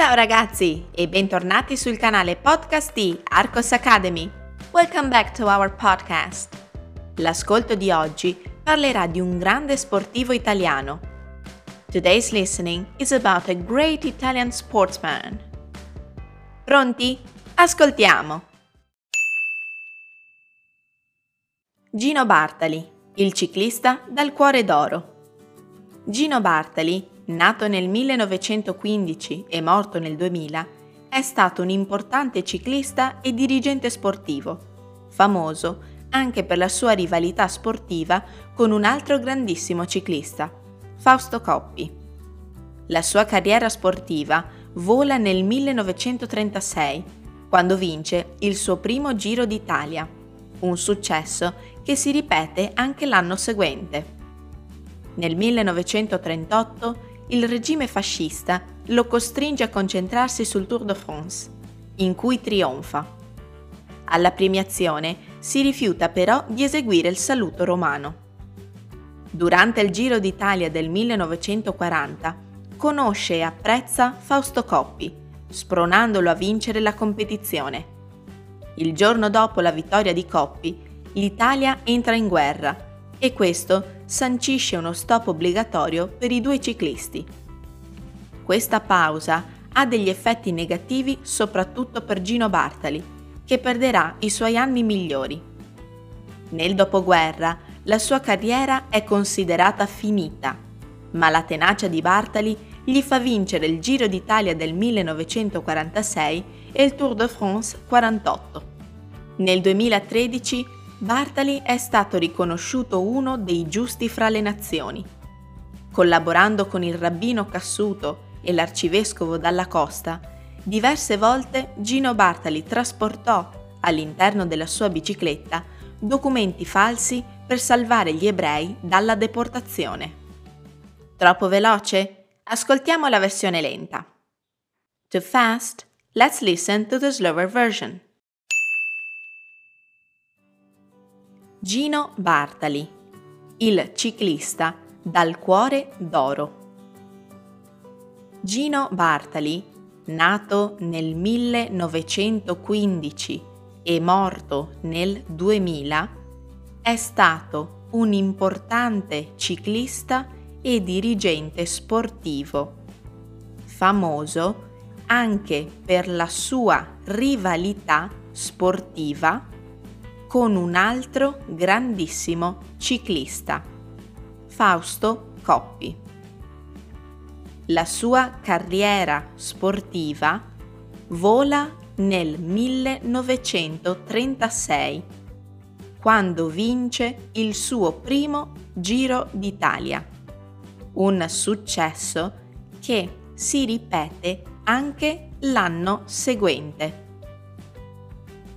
Ciao ragazzi e bentornati sul canale podcast di Arcos Academy. Welcome back to our podcast. L'ascolto di oggi parlerà di un grande sportivo italiano. Today's listening is about a great Italian sportsman. Pronti? Ascoltiamo! Gino Bartali, il ciclista dal cuore d'oro. Gino Bartali, nato nel 1915 e morto nel 2000, è stato un importante ciclista e dirigente sportivo, famoso anche per la sua rivalità sportiva con un altro grandissimo ciclista, Fausto Coppi. La sua carriera sportiva vola nel 1936, quando vince il suo primo Giro d'Italia, un successo che si ripete anche l'anno seguente. Nel 1938 il regime fascista lo costringe a concentrarsi sul Tour de France, in cui trionfa. Alla premiazione si rifiuta però di eseguire il saluto romano. Durante il Giro d'Italia del 1940 conosce e apprezza Fausto Coppi, spronandolo a vincere la competizione. Il giorno dopo la vittoria di Coppi, l'Italia entra in guerra e questo sancisce uno stop obbligatorio per i due ciclisti. Questa pausa ha degli effetti negativi soprattutto per Gino Bartali, che perderà i suoi anni migliori. Nel dopoguerra la sua carriera è considerata finita, ma la tenacia di Bartali gli fa vincere il Giro d'Italia del 1946 e il Tour de France 48. Nel 2013 Bartali è stato riconosciuto uno dei giusti fra le nazioni. Collaborando con il rabbino Cassuto e l'arcivescovo Dalla Costa, diverse volte Gino Bartali trasportò all'interno della sua bicicletta documenti falsi per salvare gli ebrei dalla deportazione. Troppo veloce? Ascoltiamo la versione lenta. Too fast? Let's listen to the slower version. Gino Bartali, il ciclista dal cuore d'oro. Gino Bartali, nato nel 1915 e morto nel 2000, è stato un importante ciclista e dirigente sportivo, famoso anche per la sua rivalità sportiva con un altro grandissimo ciclista, Fausto Coppi. La sua carriera sportiva vola nel 1936, quando vince il suo primo Giro d'Italia, un successo che si ripete anche l'anno seguente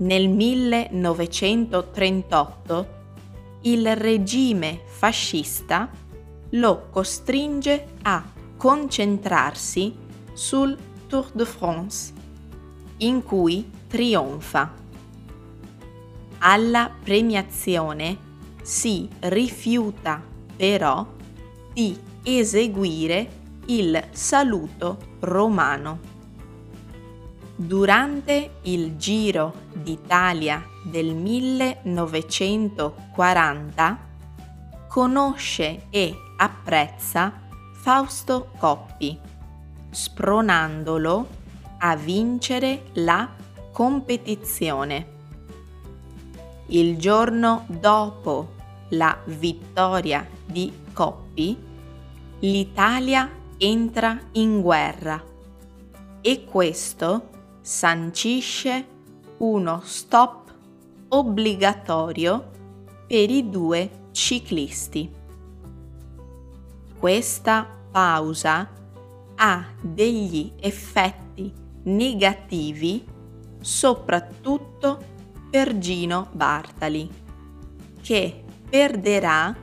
nel 1938 il regime fascista lo costringe a concentrarsi sul Tour de France, in cui trionfa. Alla premiazione si rifiuta però di eseguire il saluto romano. Durante il Giro d'Italia del 1940 conosce e apprezza Fausto Coppi, spronandolo a vincere la competizione. Il giorno dopo la vittoria di Coppi, l'Italia entra in guerra e questo sancisce uno stop obbligatorio per i due ciclisti. Questa pausa ha degli effetti negativi soprattutto per Gino Bartali, che perderà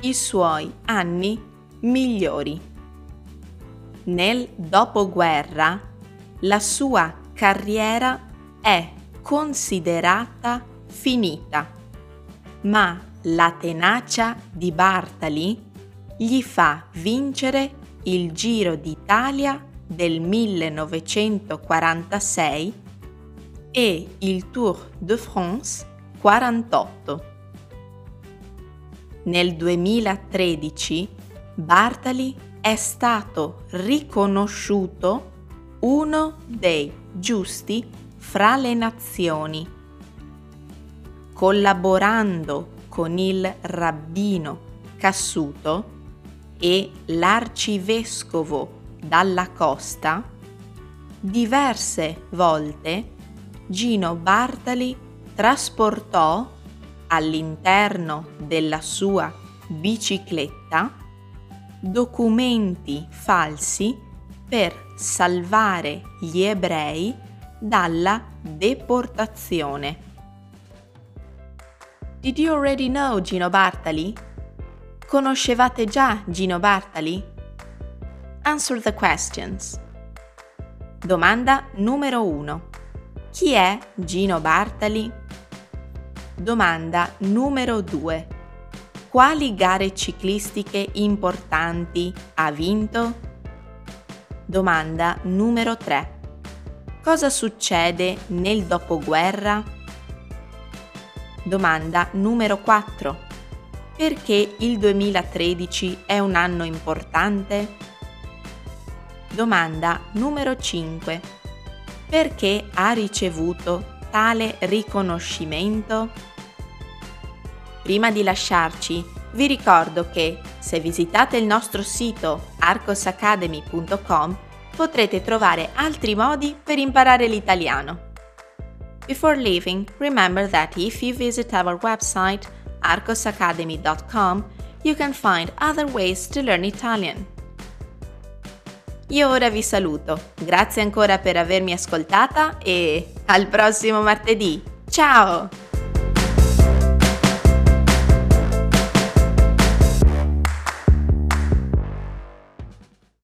i suoi anni migliori. Nel dopoguerra la sua carriera è considerata finita, ma la tenacia di Bartali gli fa vincere il Giro d'Italia del 1946 e il Tour de France 48. Nel 2013 Bartali è stato riconosciuto uno dei giusti fra le nazioni. Collaborando con il rabbino Cassuto e l'arcivescovo dalla costa, diverse volte Gino Bartali trasportò all'interno della sua bicicletta documenti falsi per salvare gli ebrei dalla deportazione. Did you already know Gino Bartali? Conoscevate già Gino Bartali? Answer the questions. Domanda numero 1. Chi è Gino Bartali? Domanda numero 2. Quali gare ciclistiche importanti ha vinto? Domanda numero 3. Cosa succede nel dopoguerra? Domanda numero 4. Perché il 2013 è un anno importante? Domanda numero 5. Perché ha ricevuto tale riconoscimento? Prima di lasciarci, vi ricordo che se visitate il nostro sito arcosacademy.com potrete trovare altri modi per imparare l'italiano. Before leaving, remember that if you visit our website arcosacademy.com, you can find other ways to learn Italian. Io ora vi saluto, grazie ancora per avermi ascoltata e al prossimo martedì. Ciao!